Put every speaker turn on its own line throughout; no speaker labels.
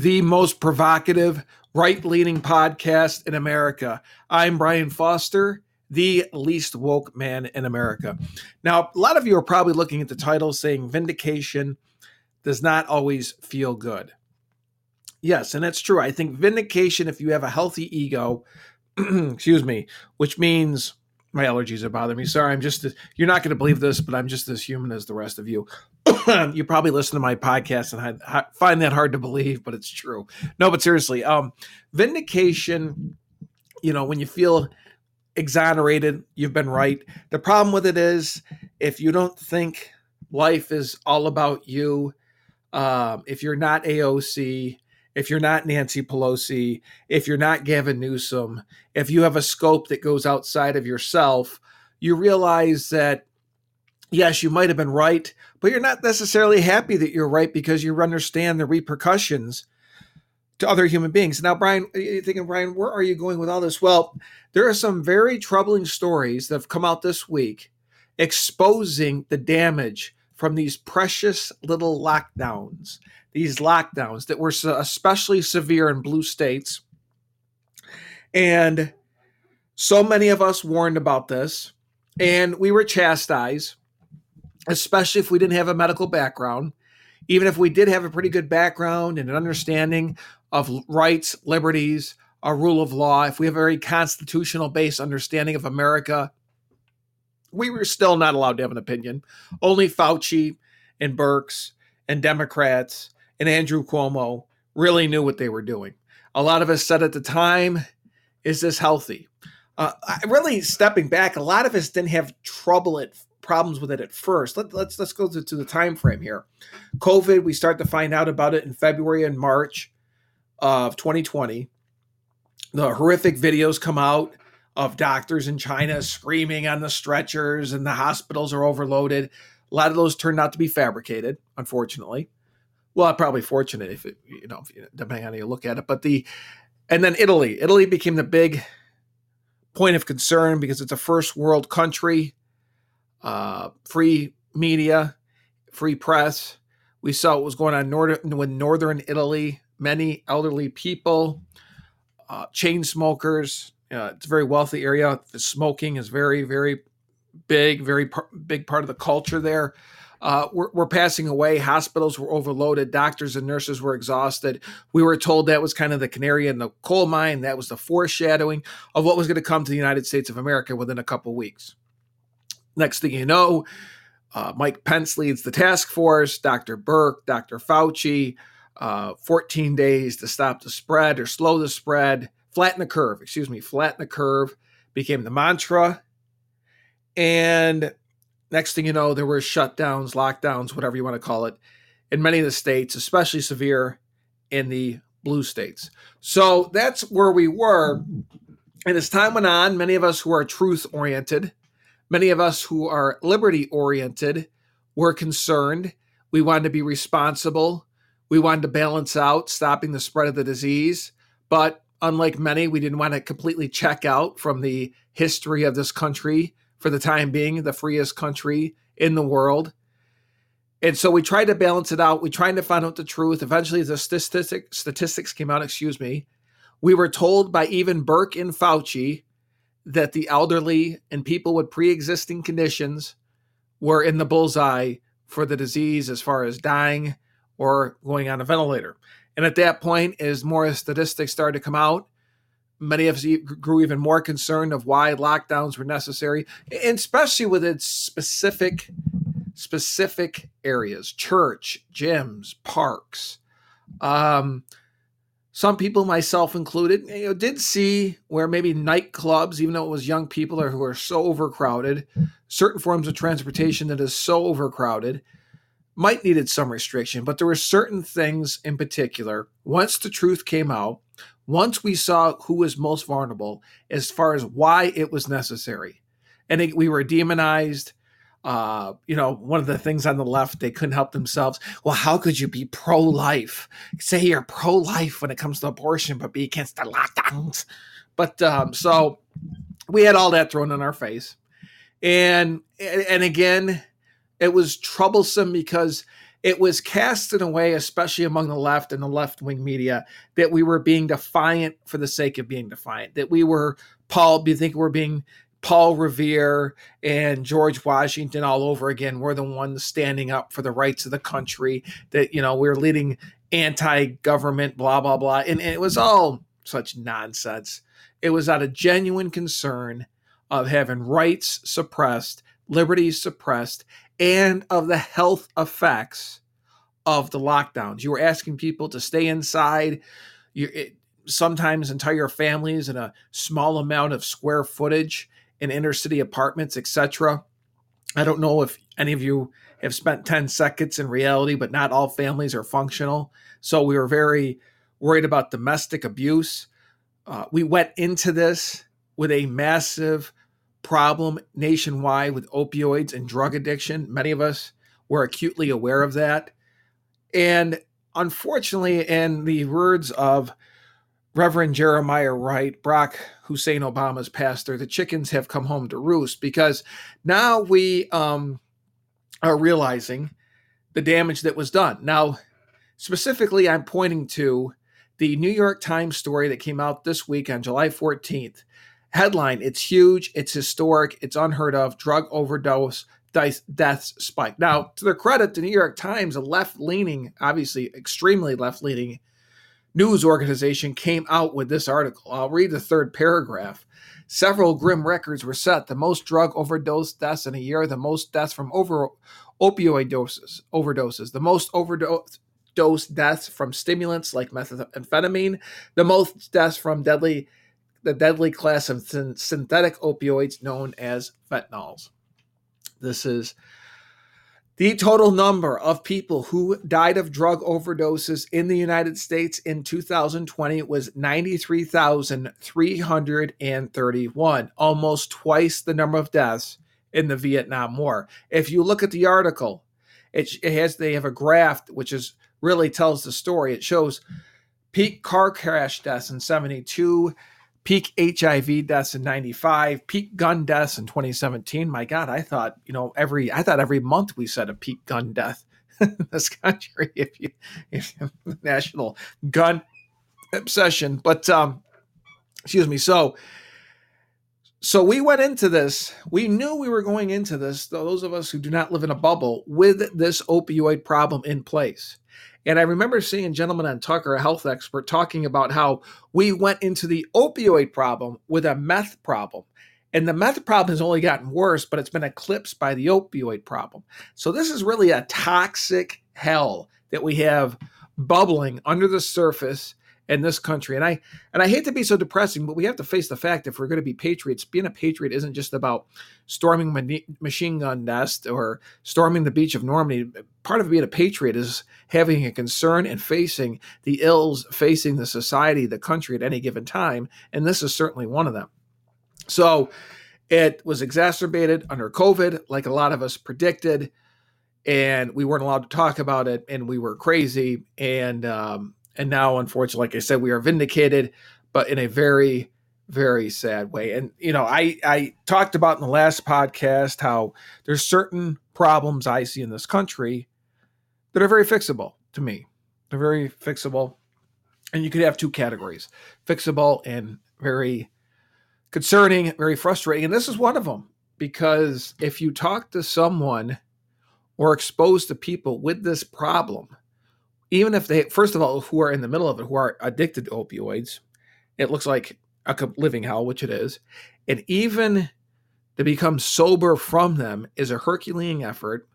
the most provocative, right leaning podcast in America. I'm Brian Foster, the least woke man in America. Now, a lot of you are probably looking at the title saying vindication does not always feel good. Yes, and that's true. I think vindication, if you have a healthy ego, excuse me, which means my allergies are bothering me. Sorry, I'm just, you're not going to believe this, but I'm just as human as the rest of you. you probably listen to my podcast and I find that hard to believe, but it's true. No, but seriously, um, vindication, you know, when you feel exonerated, you've been right. The problem with it is if you don't think life is all about you, um, if you're not AOC, if you're not Nancy Pelosi, if you're not Gavin Newsom, if you have a scope that goes outside of yourself, you realize that yes, you might have been right, but you're not necessarily happy that you're right because you understand the repercussions to other human beings. Now, Brian, you're thinking, Brian, where are you going with all this? Well, there are some very troubling stories that have come out this week exposing the damage from these precious little lockdowns, these lockdowns that were especially severe in blue states. And so many of us warned about this, and we were chastised especially if we didn't have a medical background. Even if we did have a pretty good background and an understanding of rights, liberties, a rule of law, if we have a very constitutional based understanding of America, we were still not allowed to have an opinion. Only Fauci and Birx and Democrats and Andrew Cuomo really knew what they were doing. A lot of us said at the time, is this healthy? Uh, really stepping back, a lot of us didn't have trouble at problems with it at first. Let, us let's, let's go to, to the time frame here. COVID, we start to find out about it in February and March of 2020. The horrific videos come out of doctors in China screaming on the stretchers, and the hospitals are overloaded. A lot of those turned out to be fabricated, unfortunately. Well, probably fortunate if it, you know, depending on how you look at it. But the and then Italy. Italy became the big point of concern because it's a first world country uh, free media, free press. We saw what was going on northern, with northern Italy. Many elderly people, uh, chain smokers. Uh, it's a very wealthy area. The smoking is very, very big, very par- big part of the culture there. Uh, we're, we're, passing away. Hospitals were overloaded. Doctors and nurses were exhausted. We were told that was kind of the canary in the coal mine. That was the foreshadowing of what was going to come to the United States of America within a couple weeks. Next thing you know, uh, Mike Pence leads the task force, Dr. Birx, Dr. Fauci, uh, 14 days to stop the spread or slow the spread, flatten the curve, excuse me, flatten the curve became the mantra. And next thing you know, there were shutdowns, lockdowns, whatever you want to call it, in many of the states, especially severe in the blue states. So that's where we were. And as time went on, many of us who are truth oriented, Many of us who are liberty oriented were concerned. We wanted to be responsible. We wanted to balance out stopping the spread of the disease. But unlike many, we didn't want to completely check out from the history of this country for the time being, the freest country in the world. And so we tried to balance it out. We tried to find out the truth. Eventually, the statistic, statistics came out, excuse me. We were told by even Birx and Fauci that the elderly and people with pre-existing conditions were in the bullseye for the disease as far as dying or going on a ventilator. And at that point, as more statistics started to come out, many of us grew even more concerned of why lockdowns were necessary, and especially with its specific specific areas, church, gyms, parks. Um, some people, myself included, you know, did see where maybe nightclubs, even though it was young people or who are so overcrowded, certain forms of transportation that is so overcrowded, might needed some restriction. But there were certain things in particular. Once the truth came out, once we saw who was most vulnerable, as far as why it was necessary, and it, we were demonized uh, you know, one of the things on the left, they couldn't help themselves. Well, how could you be pro life? Say you're pro life when it comes to abortion, but be against the lockdowns. But um, so we had all that thrown in our face. And and again, it was troublesome because it was cast in a way, especially among the left and the left wing media, that we were being defiant for the sake of being defiant, that we were Paul, you think we're being Paul Revere and George Washington all over again. We're the ones standing up for the rights of the country, that, you know, we're leading anti government, blah, blah, blah. And, and it was all such nonsense. It was out of genuine concern of having rights suppressed, liberties suppressed, and of the health effects of the lockdowns. You were asking people to stay inside. You, sometimes entire families in a small amount of square footage in inner city apartments, etc. I don't know if any of you have spent 10 seconds in reality, but not all families are functional. So we were very worried about domestic abuse. Uh, we went into this with a massive problem nationwide with opioids and drug addiction. Many of us were acutely aware of that. And unfortunately, in the words of Reverend Jeremiah Wright, Barack Hussein Obama's pastor, the chickens have come home to roost because now we um, are realizing the damage that was done. Now, specifically, I'm pointing to the New York Times story that came out this week on July 14th. Headline It's huge, it's historic, it's unheard of. Drug overdose deaths spike. Now, to their credit, the New York Times, a left leaning, obviously extremely left leaning news organization came out with this article. I'll read the third paragraph. Several grim records were set. The most drug overdose deaths in a year, the most deaths from over opioid doses, overdoses, the most overdose dose deaths from stimulants like methamphetamine, the most deaths from deadly the deadly class of synthetic opioids known as fentanyls. This is the total number of people who died of drug overdoses in the United States in 2020 was 93,331, almost twice the number of deaths in the Vietnam War. If you look at the article, it, it has they have a graph which is really tells the story. It shows peak car crash deaths in 72, peak HIV deaths in 95, peak gun deaths in 2017. My God, I thought, you know, every I thought every month we said a peak gun death in this country if you if you national gun obsession. But um excuse me. So so we went into this, we knew we were going into this, those of us who do not live in a bubble, with this opioid problem in place. And I remember seeing a gentleman on Tucker, a health expert, talking about how we went into the opioid problem with a meth problem. And the meth problem has only gotten worse, but it's been eclipsed by the opioid problem. So this is really a toxic hell that we have bubbling under the surface in this country. And I and I hate to be so depressing, but we have to face the fact if we're going to be patriots, being a patriot isn't just about storming ma- machine gun nest or storming the beach of Normandy. Part of being a patriot is having a concern and facing the ills facing the society, the country at any given time, and this is certainly one of them. So it was exacerbated under COVID, like a lot of us predicted, and we weren't allowed to talk about it, and we were crazy, and um, and now, unfortunately, like I said, we are vindicated, but in a very, very sad way. And you know, I I talked about in the last podcast how there's certain problems I see in this country that are very fixable to me. They're very fixable. And you could have two categories fixable and very concerning, very frustrating. And this is one of them because if you talk to someone or expose to people with this problem, even if they, first of all, who are in the middle of it, who are addicted to opioids, it looks like a living hell, which it is. And even to become sober from them is a Herculean effort.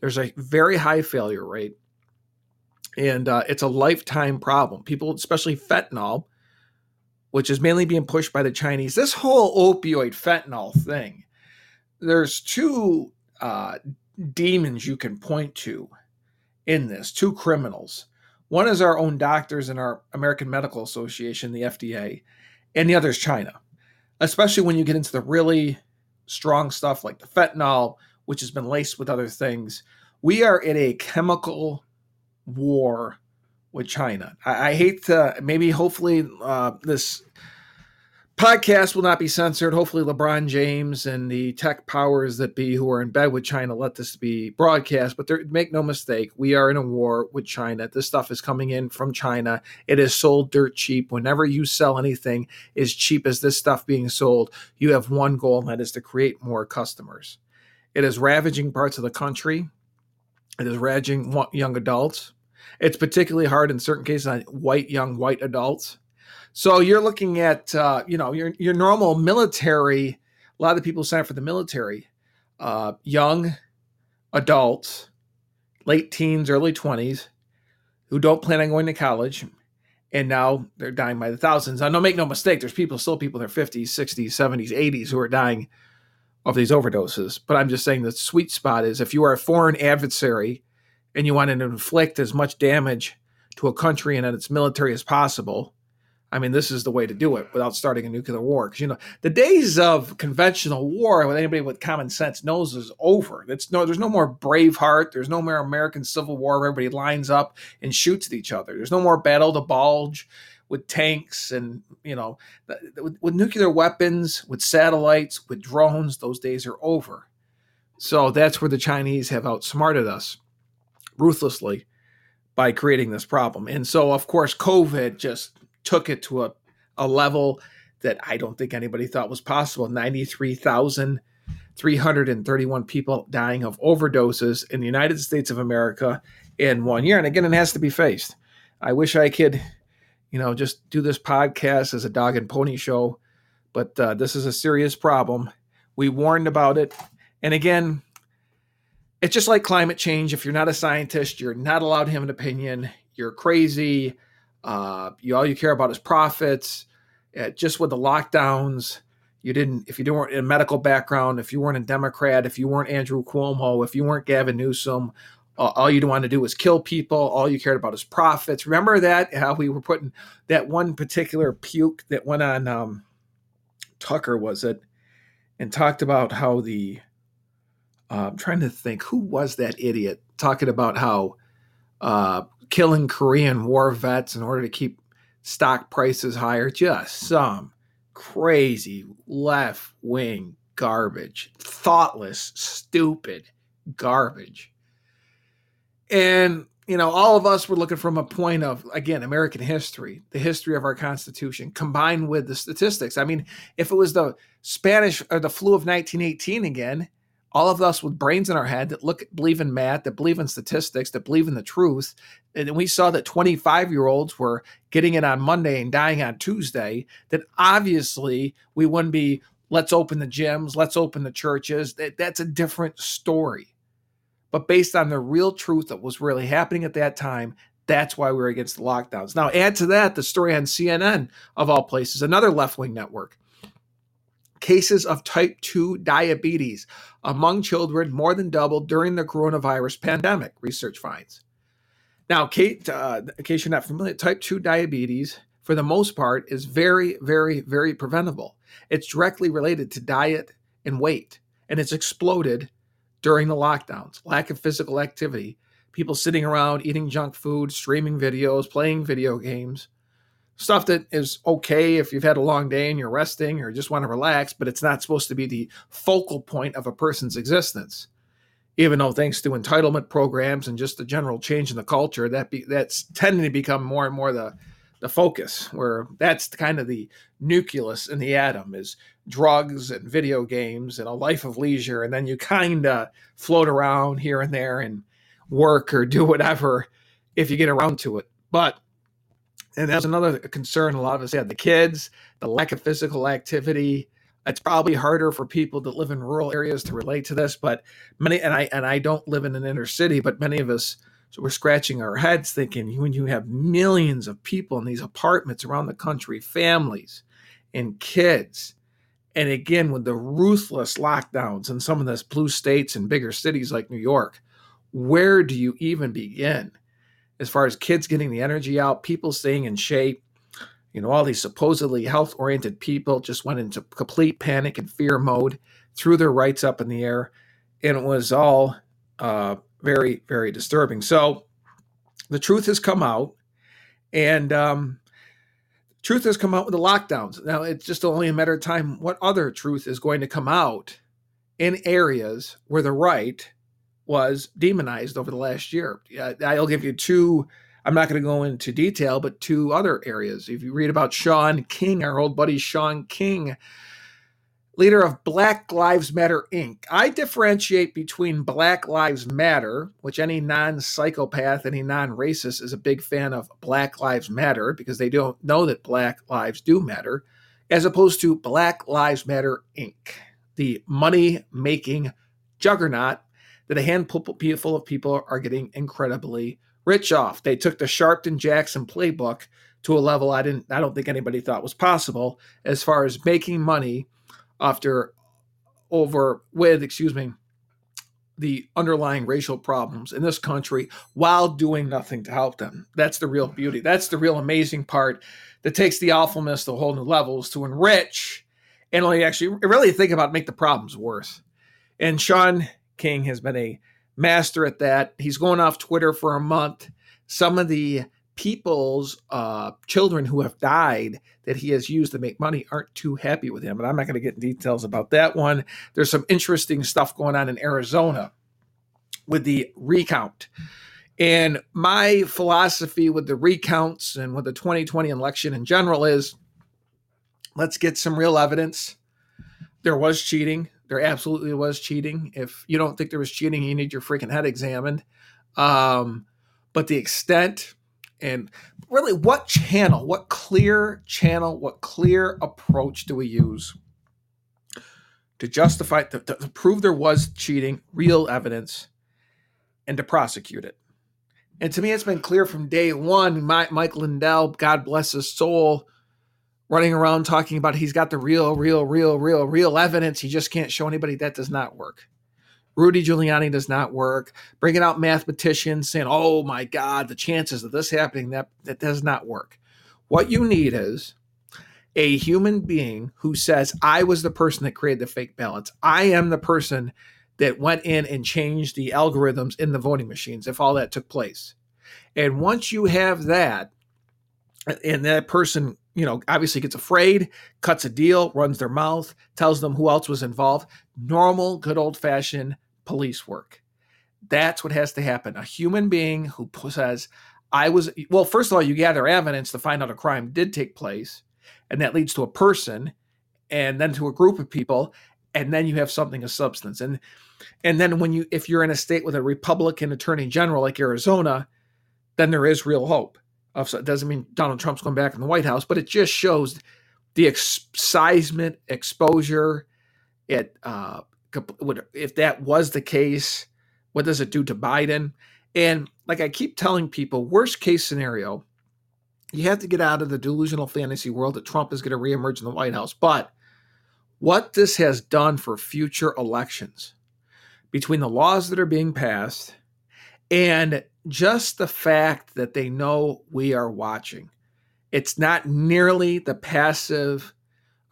There's a very high failure rate. And uh, it's a lifetime problem. People, especially fentanyl, which is mainly being pushed by the Chinese, this whole opioid fentanyl thing, there's two uh, demons you can point to in this, two criminals. One is our own doctors in our American Medical Association, the FDA, and the other is China. Especially when you get into the really strong stuff like the fentanyl, which has been laced with other things. We are in a chemical war with China. I, I hate to maybe hopefully uh, this Podcast will not be censored. Hopefully, LeBron James and the tech powers that be who are in bed with China let this be broadcast. But make no mistake, we are in a war with China. This stuff is coming in from China. It is sold dirt cheap. Whenever you sell anything as cheap as this stuff being sold, you have one goal, and that is to create more customers. It is ravaging parts of the country. It is ravaging young adults. It's particularly hard in certain cases on white young white adults so you're looking at uh, you know your your normal military. A lot of people sign up for the military, uh, young adults, late teens, early twenties, who don't plan on going to college, and now they're dying by the thousands. Now, don't make no mistake. There's people, still people in their fifties, sixties, seventies, eighties, who are dying of these overdoses. But I'm just saying the sweet spot is if you are a foreign adversary and you want to inflict as much damage to a country and its military as possible I mean, this is the way to do it without starting a nuclear war. Because you know, the days of conventional war, with anybody with common sense knows, is over. It's no, there's no more Braveheart. There's no more American Civil War where everybody lines up and shoots at each other. There's no more Battle the Bulge with tanks and you know, with, with nuclear weapons, with satellites, with drones. Those days are over. So that's where the Chinese have outsmarted us ruthlessly by creating this problem. And so, of course, COVID just took it to a, a level that I don't think anybody thought was possible. 93,331 people dying of overdoses in the United States of America in one year. And again, it has to be faced. I wish I could, you know, just do this podcast as a dog and pony show, but uh, this is a serious problem. We warned about it. And again, it's just like climate change. If you're not a scientist, you're not allowed to have an opinion. You're crazy. Uh, you all you care about is profits. Uh, just with the lockdowns, you didn't. If you weren't in a medical background, if you weren't a Democrat, if you weren't Andrew Cuomo, if you weren't Gavin Newsom, uh, all you wanted to do was kill people. All you cared about is profits. Remember that how we were putting that one particular puke that went on um, Tucker was it, and talked about how the. Uh, I'm trying to think who was that idiot talking about how uh, killing Korean war vets in order to keep stock prices higher. Just some crazy left wing garbage, thoughtless, stupid garbage. And, you know, all of us were looking from a point of, again, American history, the history of our Constitution, combined with the statistics. I mean, if it was the Spanish or the flu of 1918 again, all of us with brains in our head that look believe in math that believe in statistics that believe in the truth and we saw that 25 year olds were getting it on monday and dying on tuesday that obviously we wouldn't be let's open the gyms let's open the churches. That, that's a different story. But based on the real truth that was really happening at that time that's why we were against the lockdowns. Now add to that the story on cnn of all places another left-wing network. Cases of type 2 diabetes among children more than doubled during the coronavirus pandemic, research finds. Now, Kate, uh, in case you're not familiar, type 2 diabetes, for the most part, is very, very, very preventable. It's directly related to diet and weight, and it's exploded during the lockdowns. Lack of physical activity, people sitting around eating junk food, streaming videos, playing video games stuff that is okay if you've had a long day and you're resting or just want to relax, but it's not supposed to be the focal point of a person's existence. Even though, thanks to entitlement programs and just the general change in the culture, that be, that's tending to become more and more the the focus. Where that's kind of the nucleus in the atom is drugs and video games and a life of leisure, and then you kind of float around here and there and work or do whatever if you get around to it. But and that's another concern a lot of us had the kids, the lack of physical activity. It's probably harder for people that live in rural areas to relate to this, but many and I and I don't live in an inner city, but many of us so we're scratching our heads thinking when you have millions of people in these apartments around the country, families and kids, and again with the ruthless lockdowns in some of those blue states and bigger cities like New York, where do you even begin? as far as kids getting the energy out, people staying in shape. You know, all these supposedly health oriented people just went into complete panic and fear mode, threw their rights up in the air, and it was all uh, very, very disturbing. So the truth has come out, and um, truth has come out with the lockdowns. Now it's just only a matter of time what other truth is going to come out in areas where the right was demonized over the last year. I'll give you two. I'm not going to go into detail, but two other areas. If you read about Shaun King, our old buddy Shaun King, leader of Black Lives Matter Inc. I differentiate between Black Lives Matter, which any non psychopath, any non racist is a big fan of Black Lives Matter because they don't know that Black lives do matter, as opposed to Black Lives Matter Inc., the money making juggernaut that a handful of people are getting incredibly rich off. They took the Sharpton Jackson playbook to a level I didn't I don't think anybody thought was possible as far as making money after over with, excuse me, the underlying racial problems in this country while doing nothing to help them. That's the real beauty. That's the real amazing part that takes the awfulness to whole new levels to enrich and only actually really think about make the problems worse. And Shaun King has been a master at that. He's going off Twitter for a month. Some of the people's uh, children who have died that he has used to make money aren't too happy with him. And I'm not going to get details about that one. There's some interesting stuff going on in Arizona with the recount. And my philosophy with the recounts and with the 2020 election in general is let's get some real evidence. There was cheating. There absolutely was cheating. If you don't think there was cheating, you need your freaking head examined. Um, but the extent, and really what channel, what clear channel, what clear approach do we use to justify, to, to prove there was cheating, real evidence, and to prosecute it? And to me, it's been clear from day one. Mike Lindell, God bless his soul, running around talking about he's got the real, real, real, real, real evidence. He just can't show anybody that does not work. Rudy Giuliani does not work. Bringing out mathematicians saying, oh my God, the chances of this happening, that, that does not work. What you need is a human being who says, I was the person that created the fake ballots. I am the person that went in and changed the algorithms in the voting machines, if all that took place. And once you have that, and that person, you know, obviously gets afraid, cuts a deal, runs their mouth, tells them who else was involved, normal, good old fashioned police work. That's what has to happen. A human being who says, I was, well, first of all, you gather evidence to find out a crime did take place, and that leads to a person and then to a group of people, and then you have something of substance. And and then when you if you're in a state with a Republican attorney general like Arizona, then there is real hope. It doesn't mean Donald Trump's going back in the White House, but it just shows the ex- seismic exposure. It uh, if that was the case, what does it do to Biden? And like I keep telling people, worst case scenario, you have to get out of the delusional fantasy world that Trump is going to reemerge in the White House. But what this has done for future elections, between the laws that are being passed and just the fact that they know we are watching, it's not nearly the passive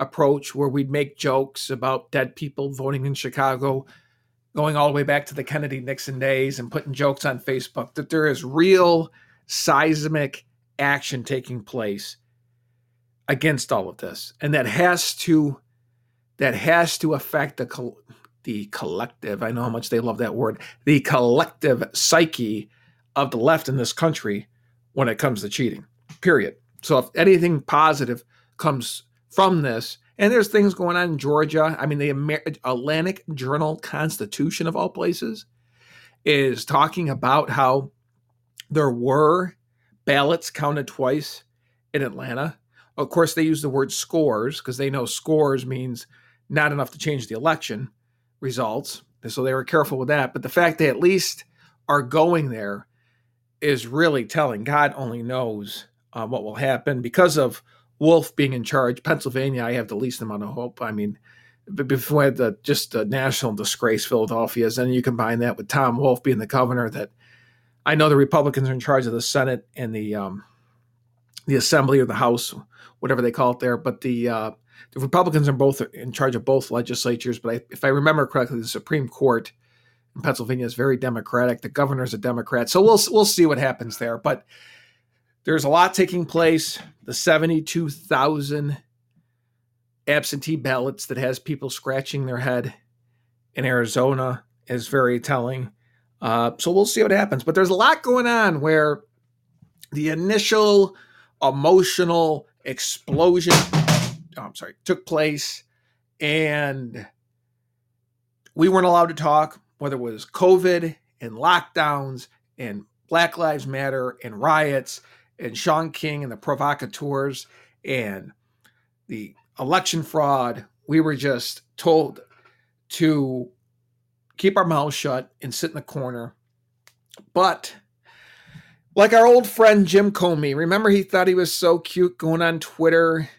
approach where we'd make jokes about dead people voting in Chicago, going all the way back to the Kennedy Nixon days and putting jokes on Facebook, that there is real seismic action taking place against all of this. And that has to that has to affect the the collective. I know how much they love that word. The collective psyche of the left in this country when it comes to cheating. Period. So if anything positive comes from this. And there's things going on in Georgia. I mean, the Amer- Atlantic Journal Constitution, of all places, is talking about how there were ballots counted twice in Atlanta. Of course, they use the word scores because they know scores means not enough to change the election results. So they were careful with that. But the fact they at least are going there is really telling. God only knows uh, what will happen because of Wolf being in charge, Pennsylvania, I have the least amount of hope. I mean, before the just the national disgrace Philadelphia is, and you combine that with Tom Wolf being the governor. That I know the Republicans are in charge of the Senate and the um, the Assembly or the House, whatever they call it there. But the uh, the Republicans are both in charge of both legislatures. But I, if I remember correctly, the Supreme Court in Pennsylvania is very Democratic. The governor is a Democrat, so we'll we'll see what happens there. But there's a lot taking place. The 72,000 absentee ballots that has people scratching their head in Arizona is very telling. Uh, so we'll see what happens. But there's a lot going on where the initial emotional explosion, I'm sorry, took place, and we weren't allowed to talk, whether it was COVID and lockdowns and Black Lives Matter and riots and Shaun King and the provocateurs and the election fraud. We were just told to keep our mouths shut and sit in the corner. But like our old friend Jim Comey, remember he thought he was so cute going on Twitter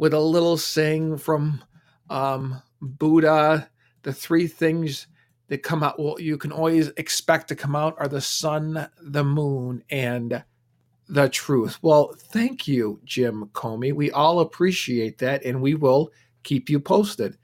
with a little saying from um, Buddha the three things that come out, well, you can always expect to come out are the sun, the moon, and the truth. Well, thank you, Jim Comey. We all appreciate that, and we will keep you posted.